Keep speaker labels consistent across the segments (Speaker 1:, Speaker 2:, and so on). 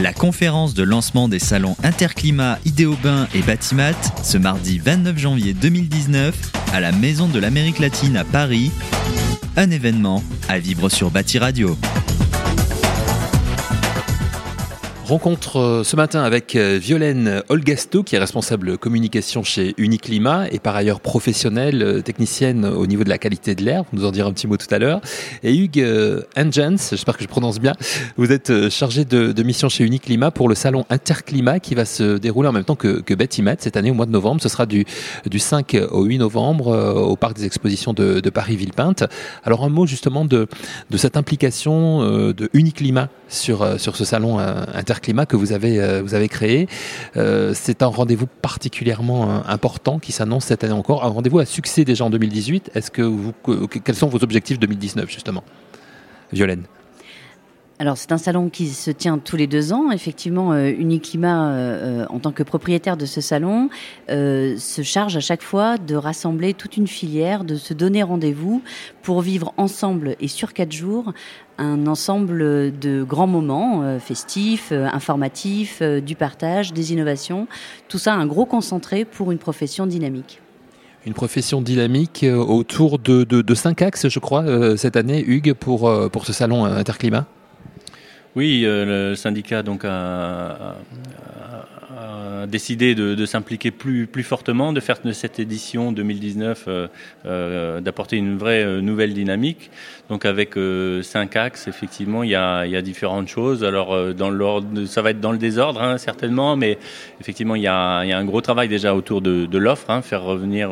Speaker 1: La conférence de lancement des salons Interclimat, Idéobain et Batimat ce mardi 29 janvier 2019 à la Maison de l'Amérique latine à Paris. Un événement à vivre sur Bati Radio.
Speaker 2: Rencontre euh, ce matin avec euh, Violaine Olgasto, qui est responsable communication chez Uniclimat et par ailleurs professionnelle, euh, technicienne au niveau de la qualité de l'air. Vous nous en direz un petit mot tout à l'heure. Et Hugues Engens, j'espère que je prononce bien, vous êtes chargé de, mission chez Uniclimat pour le salon Interclimat qui va se dérouler en même temps que, que Batimat cette année au mois de novembre. Ce sera du, du 5 au 8 novembre au Parc des Expositions de, de Paris-Villepinte. Alors un mot justement de, de cette implication de Uniclimat sur, sur ce salon Interclimat climat que vous avez, euh, vous avez créé. Euh, c'est un rendez-vous particulièrement euh, important qui s'annonce cette année encore, un rendez-vous à succès déjà en 2018. Est-ce que vous, quels sont vos objectifs 2019 justement? Violaine
Speaker 3: alors c'est un salon qui se tient tous les deux ans. Effectivement, euh, Uniclimat, euh, en tant que propriétaire de ce salon, euh, se charge à chaque fois de rassembler toute une filière, de se donner rendez-vous pour vivre ensemble et sur quatre jours un ensemble de grands moments festifs, informatifs, du partage, des innovations. Tout ça un gros concentré pour une profession dynamique
Speaker 2: une profession dynamique autour de, de, cinq axes, je crois, cette année, Hugues, pour, pour ce salon Interclimat?
Speaker 4: Oui, euh, le syndicat donc a, décidé de, s'impliquer plus, plus fortement, de faire cette édition 2019, euh, euh, d'apporter une vraie nouvelle dynamique. Donc avec cinq axes, effectivement, il y a, différentes choses. Alors dans l'ordre, ça va être dans le désordre hein, certainement, mais effectivement, il y, a, un gros travail déjà autour de, l'offre, hein, faire revenir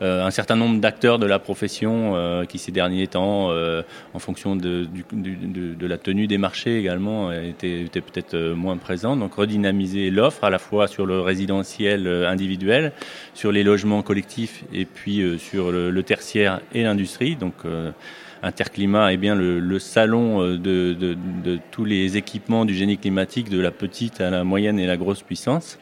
Speaker 4: un certain nombre d'acteurs de la profession qui ces derniers temps, en fonction de, la tenue des marchés étaient, étaient peut-être moins présents. Donc redynamiser l'offre à la fois sur le résidentiel euh, individuel, sur les logements collectifs et puis euh, sur le, tertiaire et l'industrie. Donc euh, Interclimat est bien le, salon de, tous les équipements du génie climatique, de la petite à la moyenne et la grosse puissance.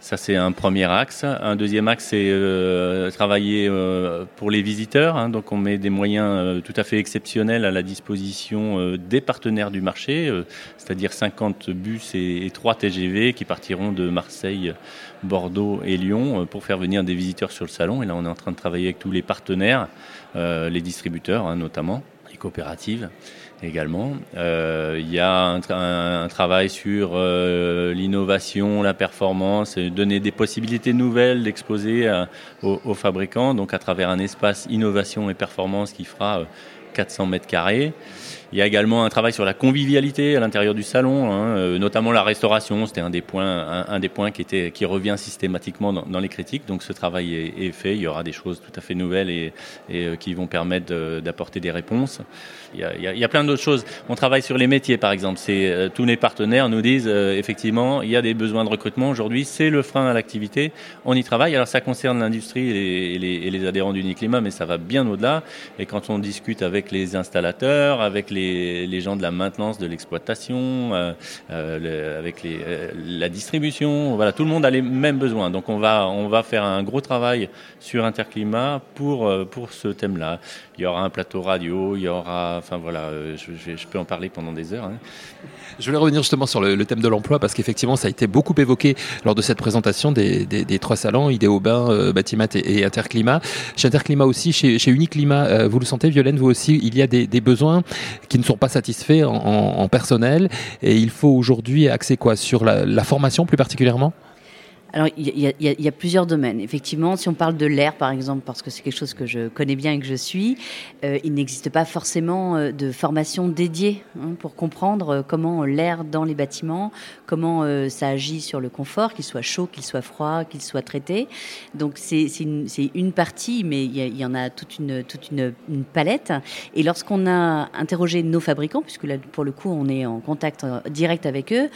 Speaker 4: Ça, c'est un premier axe. Un deuxième axe, c'est euh, travailler euh, pour les visiteurs. Hein. donc, on met des moyens euh, tout à fait exceptionnels à la disposition des partenaires du marché, c'est-à-dire 50 bus et, et, 3 TGV qui partiront de Marseille, Bordeaux et Lyon pour faire venir des visiteurs sur le salon. Et là, on est en train de travailler avec tous les partenaires, les distributeurs hein, notamment, les coopératives également. Euh, il y a un, travail sur euh, l'innovation, la performance, donner des possibilités nouvelles d'exposer aux, aux, fabricants, donc à travers un espace innovation et performance qui fera 400 euh, mètres carrés. Il y a également un travail sur la convivialité à l'intérieur du salon, hein, euh, notamment la restauration. C'était un des points, un, des points qui était, qui revient systématiquement dans, les critiques. Donc ce travail est, fait. Il y aura des choses tout à fait nouvelles et, et euh, qui vont permettre d'apporter des réponses. Il y a, il y a plein d'autres choses. On travaille sur les métiers, par exemple. C'est euh, tous les partenaires nous disent effectivement, il y a des besoins de recrutement aujourd'hui. C'est le frein à l'activité. On y travaille. Alors ça concerne l'industrie et, les, et les adhérents d'Uniclimat, mais ça va bien au-delà. Et quand on discute avec les installateurs, avec les les, gens de la maintenance de l'exploitation, euh, euh, avec euh, la distribution. Voilà, tout le monde a les mêmes besoins. Donc on va, on va faire un gros travail sur Interclimat pour, pour ce thème-là. Il y aura un plateau radio, il y aura, enfin voilà, je, peux en parler pendant des heures. Hein.
Speaker 2: Je voulais revenir justement sur le, thème de l'emploi parce qu'effectivement ça a été beaucoup évoqué lors de cette présentation des, trois salons, Idéobain, Batimat et, Interclimat. Chez Interclimat aussi, chez, chez Uniclimat, vous le sentez Violaine, vous aussi, il y a des besoins qui ne sont pas satisfaits en, personnel. Et il faut aujourd'hui axer quoi? Sur la formation plus particulièrement?
Speaker 3: Alors, il y, a, plusieurs domaines. Effectivement, si on parle de l'air, par exemple, parce que c'est quelque chose que je connais bien et que je suis, euh, il n'existe pas forcément euh, de formation dédiée hein, pour comprendre euh, comment l'air dans les bâtiments, comment ça agit sur le confort, qu'il soit chaud, qu'il soit froid, qu'il soit traité. Donc, c'est une, partie, mais il y, en a toute une palette. Et lorsqu'on a interrogé nos fabricants, puisque là, pour le coup, on est en contact direct avec eux,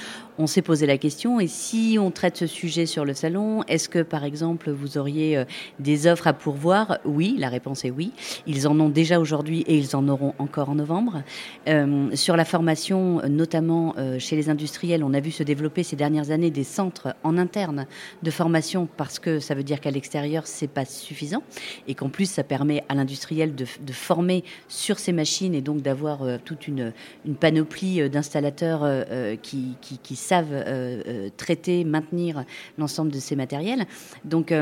Speaker 3: on s'est posé la question, et si on traite ce sujet sur le salon, est-ce que par exemple vous auriez euh, des offres à pourvoir? Oui, la réponse est oui. Ils en ont déjà aujourd'hui et ils en auront encore en novembre. Euh, sur la formation, notamment euh, chez les industriels, on a vu se développer ces dernières années des centres en interne de formation parce que ça veut dire qu'à l'extérieur, c'est pas suffisant et qu'en plus, ça permet à l'industriel de, former sur ces machines et donc d'avoir toute une, une panoplie d'installateurs qui, qui, qui, savent traiter, maintenir l'ensemble de ces matériels. Donc,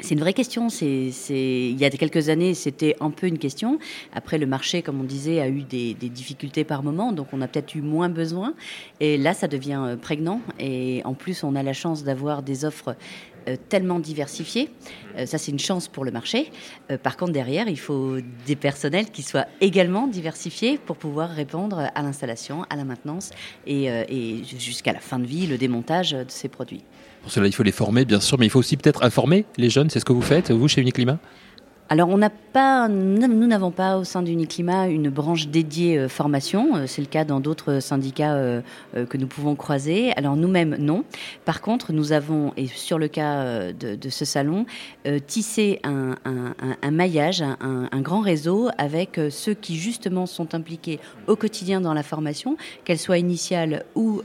Speaker 3: c'est une vraie question. C'est, il y a quelques années, c'était un peu une question. Après, le marché, comme on disait, a eu des, difficultés par moment, donc on a peut-être eu moins besoin. Et là, ça devient euh, prégnant. Et en plus, on a la chance d'avoir des offres euh, tellement diversifiées. Euh, ça, c'est une chance pour le marché. par contre, derrière, il faut des personnels qui soient également diversifiés pour pouvoir répondre à l'installation, à la maintenance et, et jusqu'à la fin de vie, le démontage de ces produits.
Speaker 2: Pour cela, il faut les former, bien sûr, mais il faut aussi peut-être informer les jeunes. C'est ce que vous faites, vous, chez Uniclimat?
Speaker 3: Alors, on pas, nous n'avons pas au sein d'Uniclimat une branche dédiée euh, formation. Euh, c'est le cas dans d'autres syndicats euh, que nous pouvons croiser. Alors, nous-mêmes, non. Par contre, nous avons, et sur le cas de, ce salon, tissé un, maillage, un, grand réseau avec ceux qui, justement, sont impliqués au quotidien dans la formation, qu'elle soit initiale ou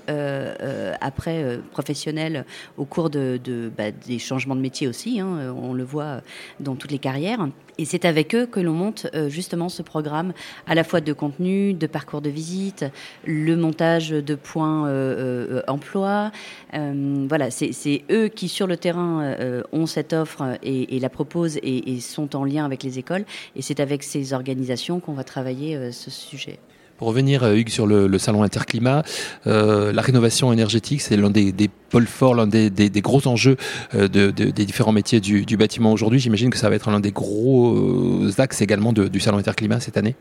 Speaker 3: après professionnelle au cours de, bah, des changements de métier aussi. Hein, on le voit dans toutes les carrières. Et c'est avec eux que l'on monte euh, justement ce programme à la fois de contenu, de parcours de visite, le montage de points euh, euh, emploi. voilà, c'est eux qui sur le terrain ont cette offre et, la proposent et, et, sont en lien avec les écoles. Et c'est avec ces organisations qu'on va travailler ce sujet.
Speaker 2: Pour revenir, euh, Hugues, sur le, salon Interclimat, euh, la rénovation énergétique, c'est l'un des, pôles forts, l'un des, gros enjeux euh, des différents métiers du, bâtiment aujourd'hui. J'imagine que ça va être l'un des gros axes également du salon Interclimat cette année.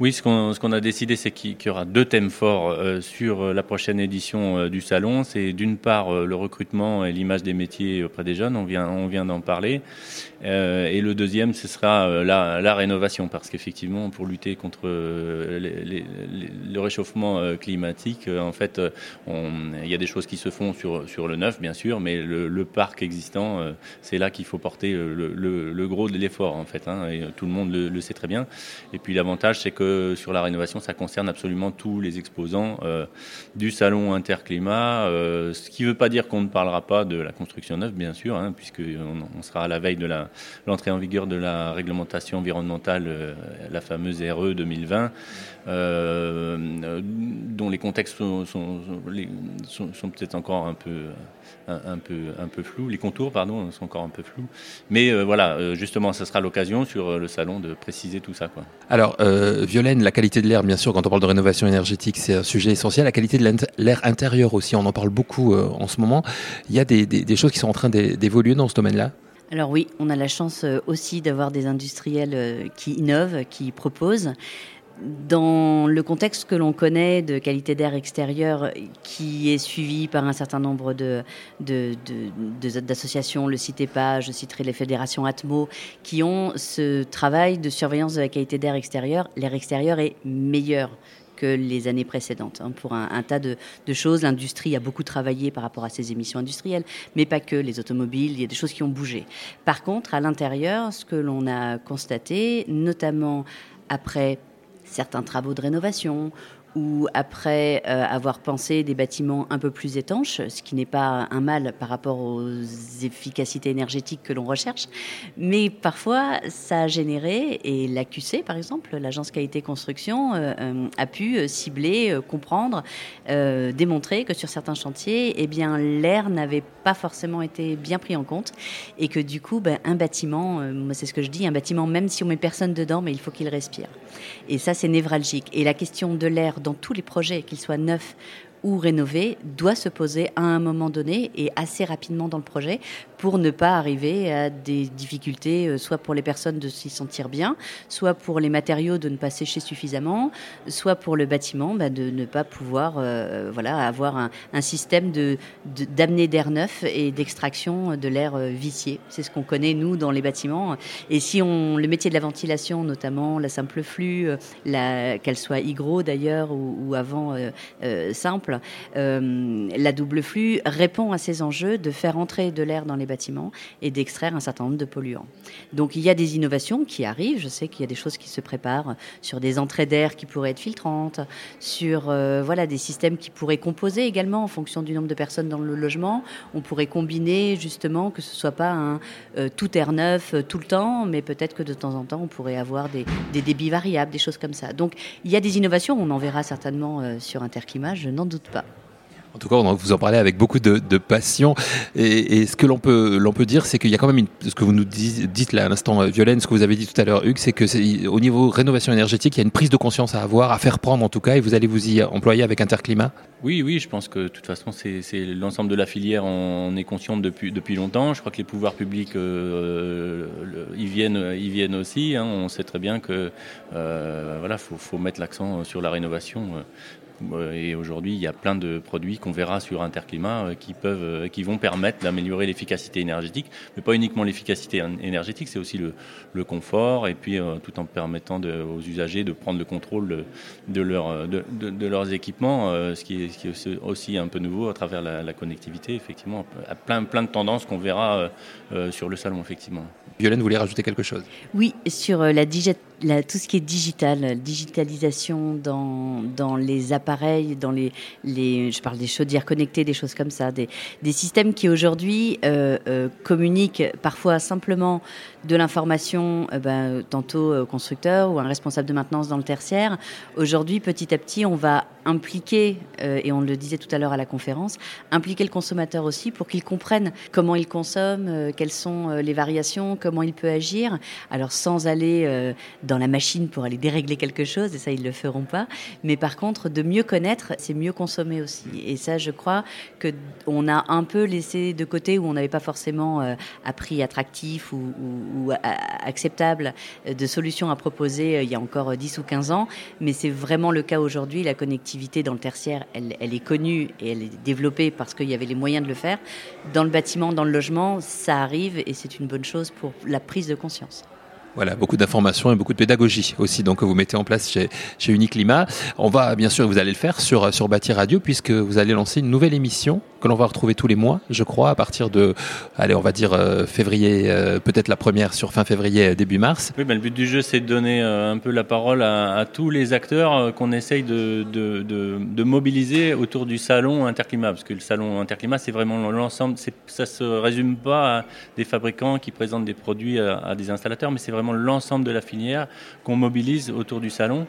Speaker 4: Oui, ce qu'on a décidé, c'est qu'il y aura deux thèmes forts euh, sur euh, la prochaine édition euh, du salon. C'est d'une part le recrutement et l'image des métiers auprès des jeunes, on vient, d'en parler. et le deuxième, ce sera la, rénovation, parce qu'effectivement, pour lutter contre le réchauffement climatique, en fait, il y a des choses qui se font sur, le neuf, bien sûr, mais le, parc existant, c'est là qu'il faut porter le, gros de l'effort, en fait. Hein, et tout le monde le, le sait très bien. Et puis l'avantage, c'est sur la rénovation, ça concerne absolument tous les exposants euh, du salon Interclimat, euh, ce qui ne veut pas dire qu'on ne parlera pas de la construction neuve, bien sûr, hein, puisqu'on on sera à la veille de l'entrée en vigueur de la réglementation environnementale, euh, la fameuse RE 2020. dont les contextes sont peut-être encore un peu un, peu, un peu flou. Les contours, pardon, sont encore un peu flous. Mais euh, voilà, euh, justement, ce sera l'occasion sur euh, le salon de préciser tout ça. Quoi.
Speaker 2: Alors, Violaine, la qualité de l'air, bien sûr, quand on parle de rénovation énergétique, c'est un sujet essentiel. La qualité de l'air intérieur aussi, on en parle beaucoup en ce moment. Il y a des, des choses qui sont en train d'évoluer dans ce domaine-là?
Speaker 3: Alors oui, on a la chance aussi d'avoir des industriels qui innovent, qui proposent dans le contexte que l'on connaît de qualité d'air extérieur, qui est suivi par un certain nombre d'associations, le CITEPA, je citerai les fédérations Atmo, qui ont ce travail de surveillance de la qualité d'air extérieur, l'air extérieur est meilleur que les années précédentes. Hein, pour un, tas de, de choses, l'industrie a beaucoup travaillé par rapport à ses émissions industrielles, mais pas que. Les automobiles, il y a des choses qui ont bougé. Par contre, à l'intérieur, ce que l'on a constaté, notamment après certains travaux de rénovation ou après euh, avoir pensé des bâtiments un peu plus étanches, ce qui n'est pas un mal par rapport aux efficacités énergétiques que l'on recherche, mais parfois ça a généré, et l'AQC par exemple, l'agence qualité construction, euh, euh, a pu cibler, comprendre, démontrer que sur certains chantiers, eh bien l'air n'avait pas forcément été bien pris en compte, et que du coup, ben, un bâtiment, c'est ce que je dis, un bâtiment, même si on met personne dedans, mais il faut qu'il respire. Et ça c'est névralgique. Et la question de l'air dans tous les projets, qu'ils soient neufs ou rénové doit se poser à un moment donné et assez rapidement dans le projet pour ne pas arriver à des difficultés, euh, soit pour les personnes de s'y sentir bien, soit pour les matériaux de ne pas sécher suffisamment, soit pour le bâtiment bah, de ne pas pouvoir euh, voilà, avoir un, système de, d'amener d'air neuf et d'extraction de l'air euh, vicié. C'est ce qu'on connaît, nous, dans les bâtiments. Et si on, le métier de la ventilation, notamment la simple flux, qu'elle soit hygro d'ailleurs ou avant simple, exemple, la double flux répond à ces enjeux de faire entrer de l'air dans les bâtiments et d'extraire un certain nombre de polluants. Donc il y a des innovations qui arrivent. Je sais qu'il y a des choses qui se préparent sur des entrées d'air qui pourraient être filtrantes, sur voilà des systèmes qui pourraient composer également en fonction du nombre de personnes dans le logement. On pourrait combiner justement que ce soit pas un tout air neuf tout le temps, mais peut-être que de temps en temps on pourrait avoir des, des débits variables, des choses comme ça. Donc il y a des innovations. On en verra certainement sur Interclimat, je n'en doute pas.
Speaker 2: En tout cas, vous en parlez avec beaucoup de, passion. Et, ce que l'on peut, l'on peut dire, c'est qu'il y a quand même une, ce que vous nous dites là à l'instant, euh, Violaine, ce que vous avez dit tout à l'heure, Hugues, c'est que au niveau rénovation énergétique, il y a une prise de conscience à avoir, à faire prendre en tout cas, et vous allez vous y employer avec Interclimat.
Speaker 4: Oui, oui, je pense que de toute façon, c'est, l'ensemble de la filière, on est conscient depuis, depuis longtemps. Je crois que les pouvoirs publics, euh, ils, viennent, ils viennent aussi. Hein. On sait très bien que euh, voilà, faut, faut mettre l'accent sur la rénovation. Euh, et aujourd'hui, il y a plein de produits qu'on verra sur Interclimat euh, qui peuvent, euh, qui vont permettre d'améliorer l'efficacité énergétique, mais pas uniquement l'efficacité énergétique, c'est aussi le, le, confort et puis tout en permettant aux usagers de prendre le contrôle de, leur, de, de, leurs équipements, ce qui, est, ce, qui est, aussi un peu nouveau à travers la, la connectivité, effectivement, plein, plein de tendances qu'on verra sur le salon, effectivement.
Speaker 2: Violaine voulait rajouter quelque chose?
Speaker 3: Oui, sur la, la, tout ce qui est digital, digitalisation dans, dans les appareils pareil dans les, les, je parle des chaudières connectées, des choses comme ça, des, des systèmes qui aujourd'hui euh, euh, communiquent parfois simplement de l'information, euh, ben, tantôt au constructeur ou un responsable de maintenance dans le tertiaire. Aujourd'hui, petit à petit, on va impliquer, et on le disait tout à l'heure à la conférence, impliquer le consommateur aussi pour qu'il comprenne comment il consomme, quelles sont les variations, comment il peut agir. Alors sans aller dans la machine pour aller dérégler quelque chose, et ça ils le feront pas, mais par contre de mieux connaître, c'est mieux consommer aussi. Et ça, je crois que on a un peu laissé de côté où on n'avait pas forcément euh, appris attractif ou, acceptable euh, de solutions à proposer euh, il y a encore 10 ou 15 ans. Mais c'est vraiment le cas aujourd'hui. La connectivité dans le tertiaire, elle est connue et elle est développée parce qu'il y avait les moyens de le faire. Dans le bâtiment, dans le logement, ça arrive et c'est une bonne chose pour la prise de conscience.
Speaker 2: Voilà, beaucoup d'informations et beaucoup de pédagogie aussi donc que vous mettez en place chez, chez Uniclimat. On va bien sûr, vous allez le faire sur, sur Bâti Radio puisque vous allez lancer une nouvelle émission que l'on va retrouver tous les mois, je crois, à partir de, allez, on va dire euh, février, euh, peut-être la première sur fin février, début mars.
Speaker 4: Oui, ben, le but du jeu, c'est de donner euh, un peu la parole à, tous les acteurs qu'on essaye de, de, de, mobiliser autour du salon Interclimat, parce que le salon Interclimat, c'est vraiment l'ensemble, ça se résume pas à des fabricants qui présentent des produits à, à des installateurs, mais c'est l'ensemble de la filière qu'on mobilise autour du salon.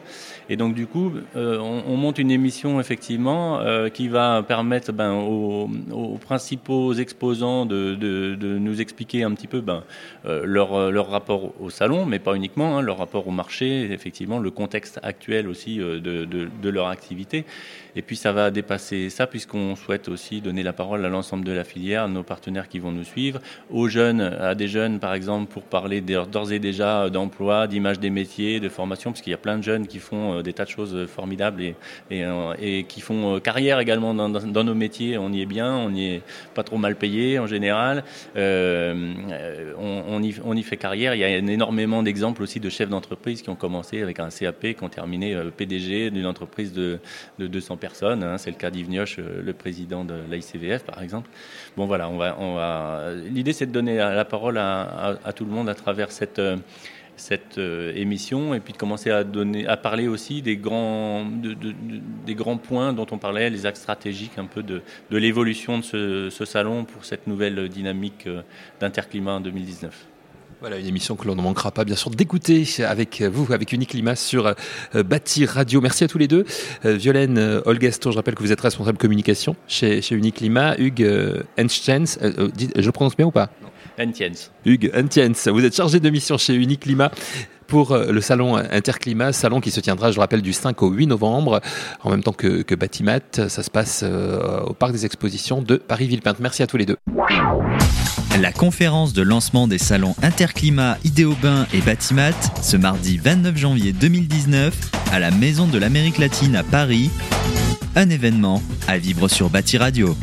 Speaker 4: Et donc, du coup, on, on, monte une émission, effectivement, qui va permettre ben, aux aux, principaux exposants de, nous expliquer un petit peu ben, euh, leur, leur, rapport au salon, mais pas uniquement, hein, leur rapport au marché, effectivement, le contexte actuel aussi euh, de, leur activité. Et puis ça va dépasser ça, puisqu'on souhaite aussi donner la parole à l'ensemble de la filière, nos partenaires qui vont nous suivre, aux jeunes, à des jeunes par exemple, pour parler d'ores et déjà d'emploi, d'image des métiers, de formation, parce qu'il y a plein de jeunes qui font euh, des tas de choses formidables et, et, qui font carrière également dans, nos métiers. On y est bien, on n'y est pas trop mal payé en général, euh, on, y, fait carrière. Il y a énormément d'exemples aussi de chefs d'entreprise qui ont commencé avec un CAP, qui ont terminé euh, PDG d'une entreprise de, 200 personnes. Hein. C'est le cas d'Yves euh, le président de l'ICVF par exemple. Bon voilà, l'idée c'est de donner la parole à, tout le monde à travers cette cette euh, émission et puis de commencer à, donner, à parler aussi des grands, des grands points dont on parlait, les axes stratégiques un peu de, l'évolution de ce, ce, salon pour cette nouvelle dynamique euh, d'Interclimat en 2019.
Speaker 2: Voilà une émission que l'on ne manquera pas bien sûr d'écouter avec vous, avec Uniclimat sur euh, Bâtir Radio. Merci à tous les deux. Violaine Olgasto, je rappelle que vous êtes responsable communication chez, chez Uniclimat. Hugues Henschens, je prononce bien ou pas?
Speaker 4: Entiens.
Speaker 2: Hugues Entiens, vous êtes chargé de mission chez Uniclimat pour euh, le salon Interclimat, salon qui se tiendra, je rappelle, du 5 au 8 novembre, en même temps que, que Batimat. Ça se passe euh, au Parc des Expositions de Paris-Villepinte. Merci à tous les deux.
Speaker 1: La conférence de lancement des salons Interclimat, Idéobain et Batimat, ce mardi 29 janvier 2019, à la Maison de l'Amérique latine à Paris. Un événement à vivre sur Bati Radio.